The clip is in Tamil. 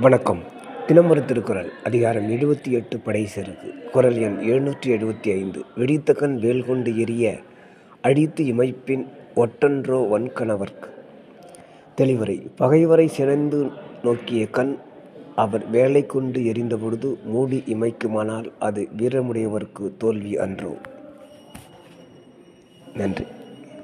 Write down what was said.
வணக்கம். தினமொரு திருக்குறள் அதிகாரம் எழுபத்தி எட்டு படை செருக்கு. குரல் எண் எழுநூற்றி எழுபத்தி ஐந்து வெடித்தகன் வேல் கொண்டு எரிய அழித்து இமைப்பின் ஒட்டன்றோ வன்கணவர்க்கு. தெளிவுரை. பகைவரை சிறந்து நோக்கிய கண் அவர் வேலை கொண்டு எறிந்தபொழுது மூடி இமைக்குமானால் அது வீரமுடையவர்க்கு தோல்வி அன்றோ. நன்றி.